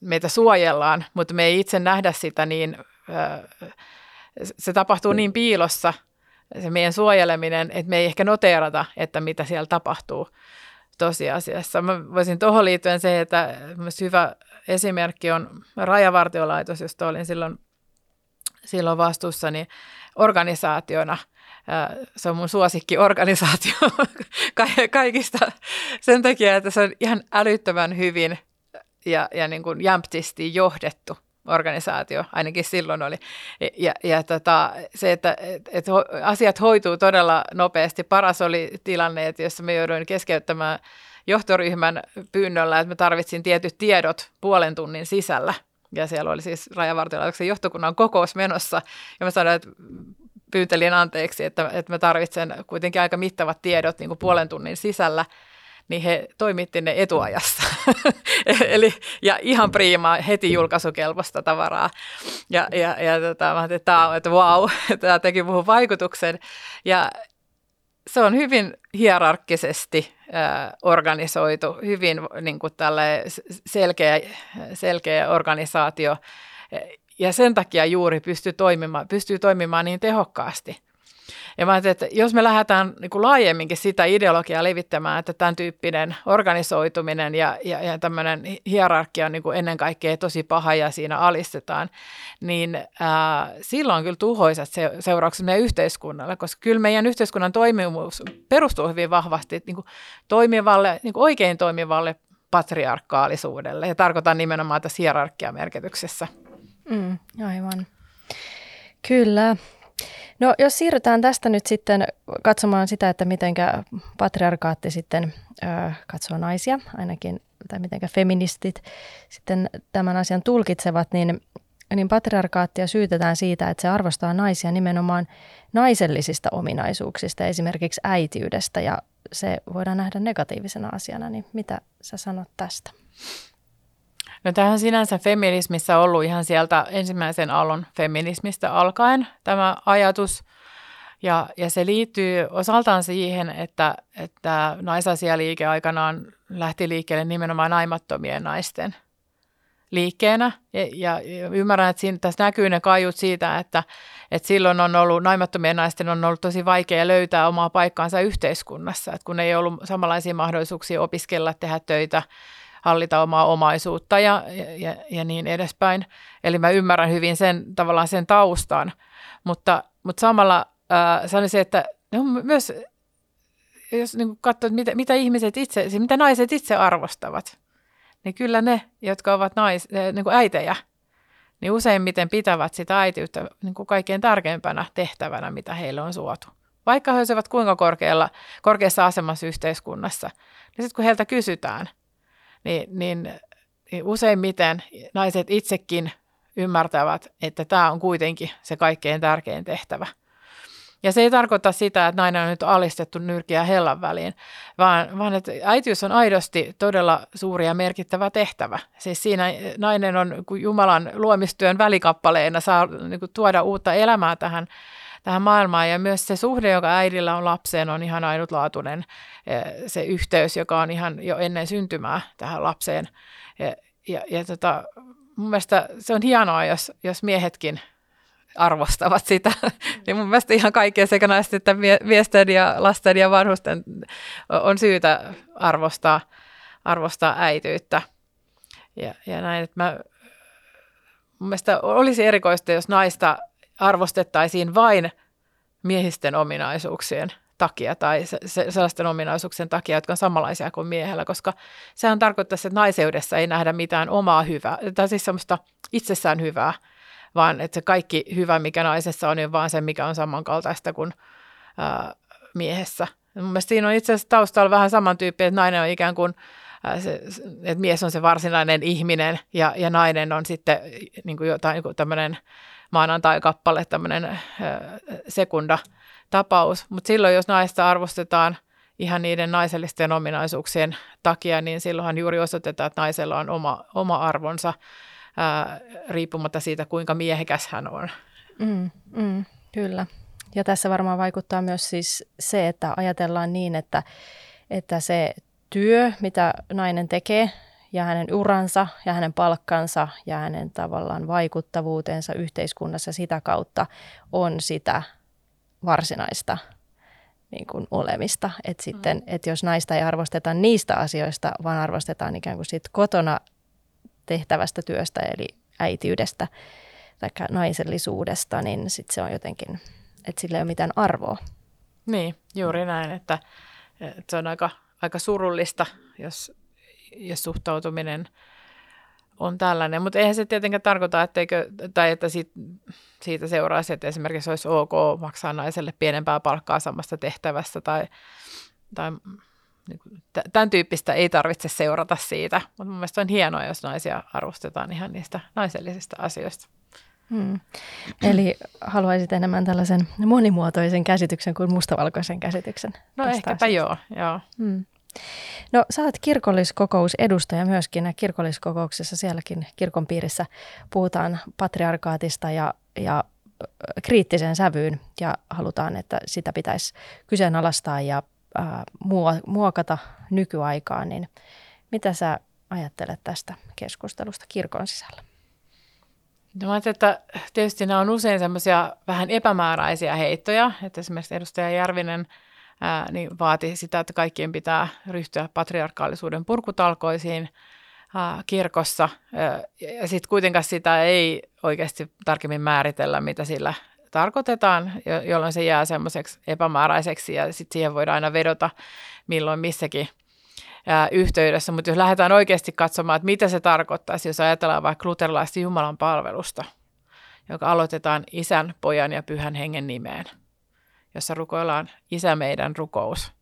meitä suojellaan, mutta me ei itse nähdä sitä niin, se tapahtuu niin piilossa – se meidän suojeleminen, että me ei ehkä noteerata, että mitä siellä tapahtuu tosiasiassa. Mä voisin tuohon liittyen se, että myös hyvä esimerkki on Rajavartiolaitos, josta olin silloin, silloin vastuussa, niin organisaationa se on mun suosikkiorganisaatio kaikista sen takia, että se on ihan älyttömän hyvin ja, ja niin kuin jämptisti johdettu organisaatio, ainakin silloin oli. Ja, ja tota, se, että et, et asiat hoituu todella nopeasti. Paras oli tilanne, että jossa me jouduin keskeyttämään johtoryhmän pyynnöllä, että me tarvitsin tietyt tiedot puolen tunnin sisällä. Ja siellä oli siis Rajavartiolaitoksen johtokunnan kokous menossa. Ja mä sanoin, että pyyntelin anteeksi, että, että mä tarvitsen kuitenkin aika mittavat tiedot niin kuin puolen tunnin sisällä niin he toimitti ne etuajassa. Eli, ja ihan priimaa, heti julkaisukelpoista tavaraa. Ja, ja, ja tota, mä että, tämä, että wow, tämä teki muuhun vaikutuksen. Ja se on hyvin hierarkkisesti äh, organisoitu, hyvin niin kuin selkeä, selkeä organisaatio. Ja sen takia juuri pystyy toimimaan, pystyy toimimaan niin tehokkaasti. Ja mä että jos me lähdetään niin kuin laajemminkin sitä ideologiaa levittämään, että tämän tyyppinen organisoituminen ja, ja, ja tämmöinen hierarkia on niin kuin ennen kaikkea tosi paha ja siinä alistetaan, niin ää, silloin kyllä tuhoisat se, seuraukset meidän yhteiskunnalle, koska kyllä meidän yhteiskunnan toimivuus perustuu hyvin vahvasti niin kuin toimivalle, niin kuin oikein toimivalle patriarkaalisuudelle ja tarkoitan nimenomaan tässä hierarkiamerkityksessä. Mm, aivan. Kyllä. No jos siirrytään tästä nyt sitten katsomaan sitä, että miten patriarkaatti sitten ö, katsoo naisia, ainakin, tai miten feministit sitten tämän asian tulkitsevat, niin, niin patriarkaattia syytetään siitä, että se arvostaa naisia nimenomaan naisellisista ominaisuuksista, esimerkiksi äitiydestä, ja se voidaan nähdä negatiivisena asiana, niin mitä sä sanot tästä? No tähän sinänsä feminismissä ollut ihan sieltä ensimmäisen aallon feminismistä alkaen tämä ajatus. Ja, ja se liittyy osaltaan siihen, että, että naisasialiike aikanaan lähti liikkeelle nimenomaan naimattomien naisten liikkeenä. Ja, ja ymmärrän, että siinä, tässä näkyy ne kaiut siitä, että, että silloin on ollut, naimattomien naisten on ollut tosi vaikea löytää omaa paikkaansa yhteiskunnassa, että kun ei ollut samanlaisia mahdollisuuksia opiskella, tehdä töitä, hallita omaa omaisuutta ja, ja, ja niin edespäin. Eli mä ymmärrän hyvin sen tavallaan sen taustan, mutta, mutta samalla äh, sanoisin, että ne on myös, jos niin katsoo, mitä, mitä ihmiset itse, siis mitä naiset itse arvostavat, niin kyllä ne, jotka ovat nais, niin kuin äitejä, niin useimmiten pitävät sitä äitiyttä niin kuin kaikkein tärkeimpänä tehtävänä, mitä heille on suotu. Vaikka he olisivat kuinka korkealla, korkeassa asemassa yhteiskunnassa, niin sitten kun heiltä kysytään, niin, niin, niin useimmiten naiset itsekin ymmärtävät, että tämä on kuitenkin se kaikkein tärkein tehtävä. Ja se ei tarkoita sitä, että nainen on nyt alistettu nyrkiä hellan väliin, vaan, vaan että äitiys on aidosti todella suuri ja merkittävä tehtävä. Siis siinä nainen on Jumalan luomistyön välikappaleena saa niin kuin, tuoda uutta elämää tähän tähän maailmaan. Ja myös se suhde, joka äidillä on lapseen, on ihan ainutlaatuinen. Se yhteys, joka on ihan jo ennen syntymää tähän lapseen. Ja, ja, ja tota, mun mielestä se on hienoa, jos, jos miehetkin arvostavat sitä. niin mun mielestä ihan kaikkea sekä naisten että miesten ja lasten ja vanhusten on syytä arvostaa, arvostaa äityyttä. Ja, ja näin, että mä, mun mielestä olisi erikoista, jos naista arvostettaisiin vain miehisten ominaisuuksien takia tai se, sellaisten ominaisuuksien takia, jotka on samanlaisia kuin miehellä, koska sehän tarkoittaa, että naiseudessa ei nähdä mitään omaa hyvää, tai siis semmoista itsessään hyvää, vaan että se kaikki hyvä, mikä naisessa on, niin vaan se, mikä on samankaltaista kuin ää, miehessä. Ja mun mielestä siinä on itse asiassa taustalla vähän samantyyppinen, että nainen on ikään kuin se, että mies on se varsinainen ihminen ja, ja nainen on sitten niin kuin jotain niin kuin tämmöinen maanantai-kappale, tämmöinen sekunda tapaus. Mutta silloin, jos naista arvostetaan ihan niiden naisellisten ominaisuuksien takia, niin silloinhan juuri osoitetaan, että naisella on oma, oma arvonsa ää, riippumatta siitä, kuinka miehekäs hän on. Mm, mm, kyllä. Ja tässä varmaan vaikuttaa myös siis se, että ajatellaan niin, että, että se työ, mitä nainen tekee, ja hänen uransa ja hänen palkkansa ja hänen tavallaan vaikuttavuutensa yhteiskunnassa sitä kautta on sitä varsinaista niin kuin olemista. Että sitten, mm. että jos naista ei arvosteta niistä asioista, vaan arvostetaan ikään kuin sit kotona tehtävästä työstä, eli äitiydestä tai naisellisuudesta, niin sitten se on jotenkin, että sillä ei ole mitään arvoa. Niin, juuri näin, että, että se on aika, aika surullista, jos, jos suhtautuminen on tällainen, mutta eihän se tietenkään tarkoita, etteikö, tai että siitä, siitä seuraisi, että esimerkiksi olisi ok maksaa naiselle pienempää palkkaa samasta tehtävästä tai, tai niin tämän tyyppistä ei tarvitse seurata siitä, mutta mun mielestä on hienoa, jos naisia arvostetaan ihan niistä naisellisista asioista. Hmm. Eli haluaisit enemmän tällaisen monimuotoisen käsityksen kuin mustavalkoisen käsityksen? No ehkäpä asiasta. joo, joo. Hmm. No sä olet kirkolliskokousedustaja myöskin. Kirkolliskokouksessa sielläkin kirkon piirissä puhutaan patriarkaatista ja, ja kriittiseen sävyyn ja halutaan, että sitä pitäisi kyseenalaistaa ja ää, muokata nykyaikaan. Niin mitä sä ajattelet tästä keskustelusta kirkon sisällä? No mä että tietysti nämä on usein semmoisia vähän epämääräisiä heittoja, että esimerkiksi edustaja Järvinen ää, niin vaati sitä, että kaikkien pitää ryhtyä patriarkaalisuuden purkutalkoisiin ää, kirkossa. Ää, ja sitten kuitenkaan sitä ei oikeasti tarkemmin määritellä, mitä sillä tarkoitetaan, jolloin se jää semmoiseksi epämääräiseksi ja sitten siihen voidaan aina vedota milloin missäkin ää, yhteydessä. Mutta jos lähdetään oikeasti katsomaan, että mitä se tarkoittaisi, jos ajatellaan vaikka luterilaista Jumalan palvelusta, joka aloitetaan isän, pojan ja pyhän hengen nimeen, jossa rukoillaan isä meidän rukous,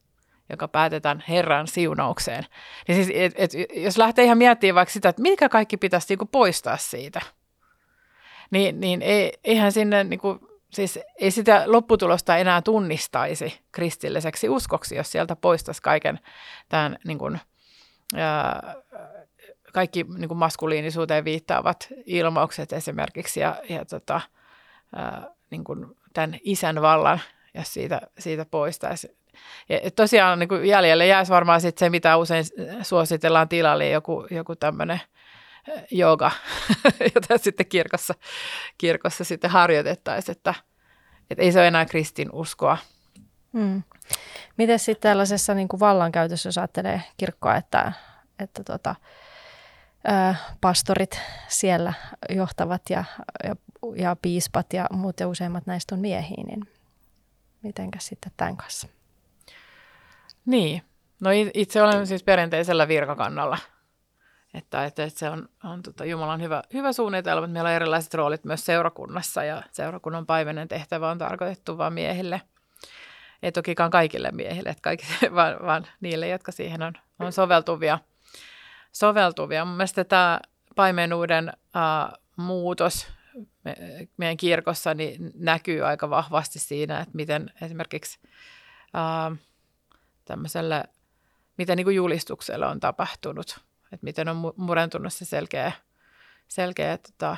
joka päätetään Herran siunaukseen. Niin siis, et, et, jos lähtee ihan miettimään vaikka sitä, että mitkä kaikki pitäisi niinku poistaa siitä, niin, niin ei, eihän sinne niinku, siis ei sitä lopputulosta enää tunnistaisi kristilliseksi uskoksi, jos sieltä poistaisi kaiken tämän niin kuin, ää, kaikki niin kuin maskuliinisuuteen viittaavat ilmaukset esimerkiksi ja, ja tota, ää, niin kuin tämän isän vallan, jos siitä, siitä poistaisi. Ja tosiaan niin kuin jäljelle jäisi varmaan sit se, mitä usein suositellaan tilalle, joku, joku tämmöinen – jooga, jota sitten kirkossa, kirkossa sitten harjoitettaisiin, että, että ei se ole enää kristin uskoa. Hmm. Miten sitten tällaisessa niin kuin vallankäytössä, jos ajattelee kirkkoa, että, että tota, ää, pastorit siellä johtavat ja, ja, ja piispat ja muut ja useimmat näistä on miehiä, niin mitenkäs sitten tämän kanssa? Niin, no itse olen siis perinteisellä virkakannalla – että, että, että se on, on tota Jumalan hyvä, hyvä suunnitelma, että meillä on erilaiset roolit myös seurakunnassa ja seurakunnan päiväinen tehtävä on tarkoitettu vain miehille. Ei tokikaan kaikille miehille, että kaikille, vaan, vaan niille, jotka siihen on, on soveltuvia. soveltuvia. Mun mielestä tämä paimenuuden uh, muutos me, meidän kirkossa niin näkyy aika vahvasti siinä, että miten esimerkiksi uh, tämmöiselle, miten niin julistukselle on tapahtunut että miten on murentunut se selkeä, selkeä tota,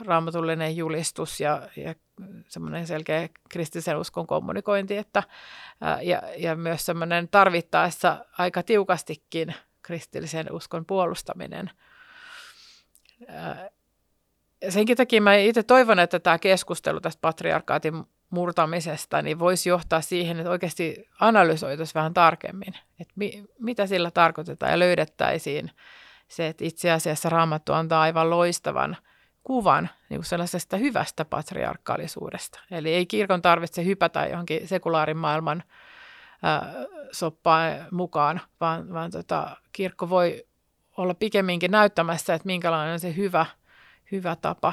raamatullinen julistus ja, ja semmoinen selkeä kristillisen uskon kommunikointi, että, ja, ja myös semmoinen tarvittaessa aika tiukastikin kristillisen uskon puolustaminen. Senkin takia mä itse toivon, että tämä keskustelu tästä patriarkaatin murtamisesta, niin voisi johtaa siihen, että oikeasti analysoitaisiin vähän tarkemmin, että mi, mitä sillä tarkoitetaan ja löydettäisiin se, että itse asiassa Raamattu antaa aivan loistavan kuvan niin sellaisesta hyvästä patriarkaalisuudesta. Eli ei kirkon tarvitse hypätä johonkin sekulaarin maailman ää, soppaan mukaan, vaan, vaan tota, kirkko voi olla pikemminkin näyttämässä, että minkälainen on se hyvä, hyvä tapa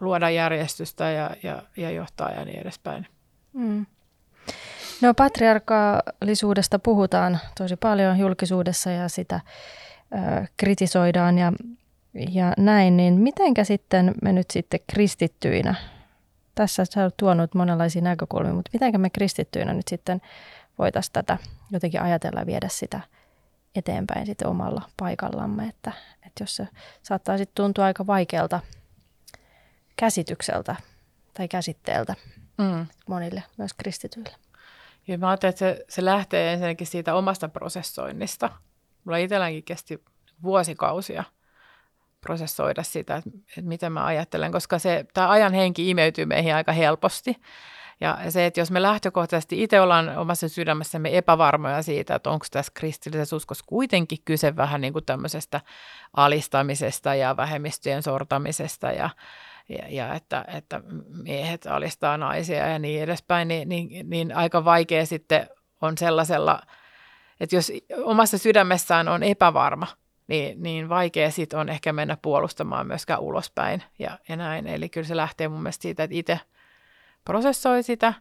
luoda järjestystä ja, ja, ja johtaa ja niin edespäin. Mm. No patriarkaalisuudesta puhutaan tosi paljon julkisuudessa ja sitä ö, kritisoidaan ja, ja näin, niin mitenkä sitten me nyt sitten kristittyinä, tässä sä olet tuonut monenlaisia näkökulmia, mutta mitenkä me kristittyinä nyt sitten voitaisiin tätä jotenkin ajatella ja viedä sitä eteenpäin sitten omalla paikallamme, että, että jos se saattaa sitten tuntua aika vaikealta käsitykseltä tai käsitteeltä mm. monille, myös kristityille. Ja mä ajattelen, että se, se lähtee ensinnäkin siitä omasta prosessoinnista. Mulla itselläänkin kesti vuosikausia prosessoida sitä, että, että miten mä ajattelen, koska se, tämä ajan henki imeytyy meihin aika helposti. Ja se, että jos me lähtökohtaisesti itse ollaan omassa sydämessämme epävarmoja siitä, että onko tässä kristillisessä uskossa kuitenkin kyse vähän niin kuin tämmöisestä alistamisesta ja vähemmistöjen sortamisesta ja, ja, ja että, että miehet alistaa naisia ja niin edespäin, niin, niin, niin aika vaikea sitten on sellaisella, että jos omassa sydämessään on epävarma, niin, niin vaikea sitten on ehkä mennä puolustamaan myöskään ulospäin ja, ja näin. Eli kyllä se lähtee mun mielestä siitä, että itse prosessoi sitä,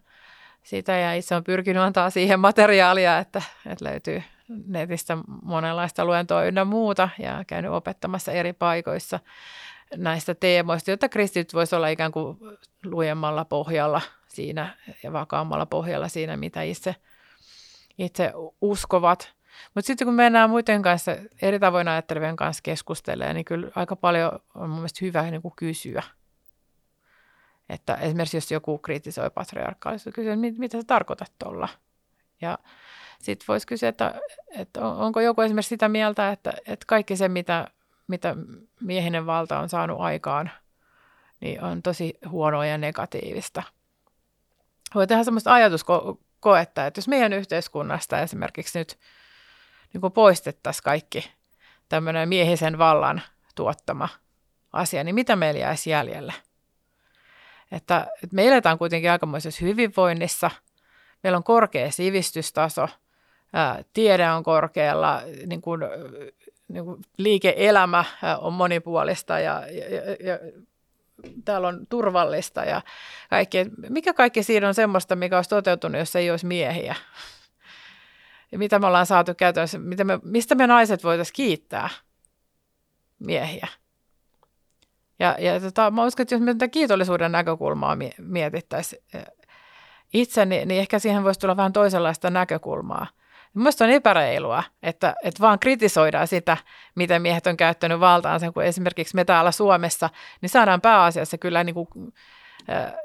sitä ja itse on pyrkinyt antaa siihen materiaalia, että, että löytyy netistä monenlaista luentoa ynnä muuta ja käynyt opettamassa eri paikoissa näistä teemoista, jotta kristityt voisi olla ikään kuin lujemmalla pohjalla siinä ja vakaammalla pohjalla siinä, mitä itse, itse uskovat. Mutta sitten kun mennään muiden kanssa, eri tavoin ajattelevien kanssa keskustelemaan, niin kyllä aika paljon on mun mielestä hyvä niin kuin kysyä. Että esimerkiksi jos joku kritisoi patriarkaalisuutta, kysyä, että mitä sä tarkoitat tuolla. Ja sitten voisi kysyä, että, että onko joku esimerkiksi sitä mieltä, että, että kaikki se, mitä, mitä miehinen valta on saanut aikaan, niin on tosi huonoa ja negatiivista. Voi tehdä sellaista ajatuskoetta, että jos meidän yhteiskunnasta esimerkiksi nyt niin poistettaisiin kaikki tämmöinen miehisen vallan tuottama asia, niin mitä meillä jäisi jäljelle? Että, että me eletään kuitenkin aikamoisessa hyvinvoinnissa, meillä on korkea sivistystaso, tiede on korkealla, niin kuin, niin kuin liike-elämä on monipuolista ja, ja, ja täällä on turvallista ja kaikki. Mikä kaikki siinä on semmoista, mikä olisi toteutunut, jos ei olisi miehiä? Ja mitä me ollaan saatu käytännössä, mitä me, mistä me naiset voitaisiin kiittää miehiä? Ja, ja tota, mä uskon, että jos me tätä kiitollisuuden näkökulmaa mietittäisiin itse, niin, niin ehkä siihen voisi tulla vähän toisenlaista näkökulmaa. Mielestäni on epäreilua, että, että vaan kritisoidaan sitä, miten miehet on käyttänyt valtaansa, kun esimerkiksi me täällä Suomessa, niin saadaan pääasiassa kyllä niin kuin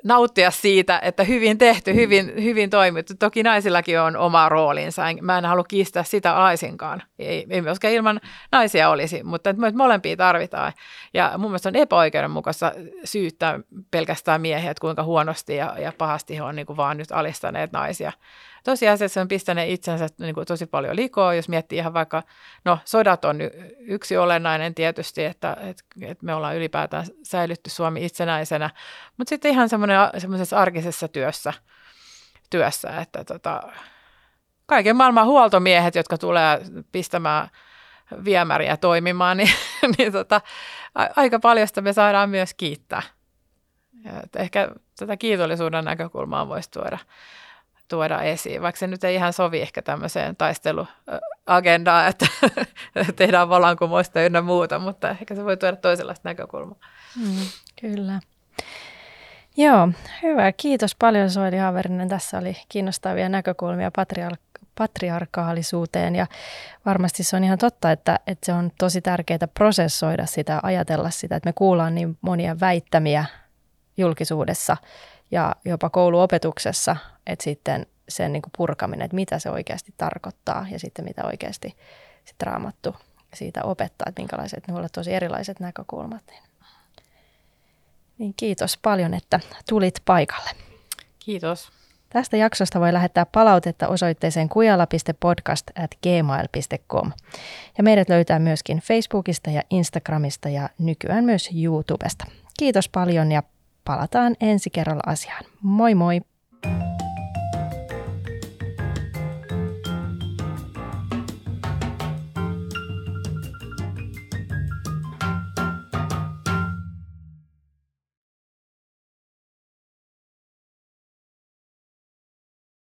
nauttia siitä, että hyvin tehty, hyvin, hyvin toimittu. Toki naisillakin on oma roolinsa. Mä en halua kiistää sitä laisinkaan. Ei, ei myöskään ilman naisia olisi, mutta että molempia tarvitaan. Ja mun mielestä on epäoikeudenmukaista syyttää pelkästään miehiä, että kuinka huonosti ja, ja pahasti he on niin kuin vaan nyt alistaneet naisia tosiasiassa on pistäneet itsensä niin kuin tosi paljon likoa, jos miettii ihan vaikka, no sodat on yksi olennainen tietysti, että, että, että me ollaan ylipäätään säilytty Suomi itsenäisenä, mutta sitten ihan semmoisessa arkisessa työssä, työssä että tota, kaiken maailman huoltomiehet, jotka tulee pistämään viemäriä toimimaan, niin, niin tota, aika paljon me saadaan myös kiittää. Ja ehkä tätä kiitollisuuden näkökulmaa voisi tuoda tuoda esiin, vaikka se nyt ei ihan sovi ehkä tämmöiseen taisteluagendaan, että tehdään vallankumousta ynnä muuta, mutta ehkä se voi tuoda toisenlaista näkökulmaa. Mm, kyllä. Joo, hyvä. Kiitos paljon Soili Haaverinen. Tässä oli kiinnostavia näkökulmia patriark- patriarkaalisuuteen ja varmasti se on ihan totta, että, että se on tosi tärkeää prosessoida sitä, ajatella sitä, että me kuullaan niin monia väittämiä julkisuudessa ja jopa kouluopetuksessa, että sitten sen niin kuin purkaminen, että mitä se oikeasti tarkoittaa ja sitten mitä oikeasti sitten raamattu siitä opettaa, että minkälaiset ne ovat tosi erilaiset näkökulmat. Niin, niin kiitos paljon, että tulit paikalle. Kiitos. Tästä jaksosta voi lähettää palautetta osoitteeseen kujala.podcast.gmail.com. Ja meidät löytää myöskin Facebookista ja Instagramista ja nykyään myös YouTubesta. Kiitos paljon ja palataan ensi kerralla asiaan. Moi moi!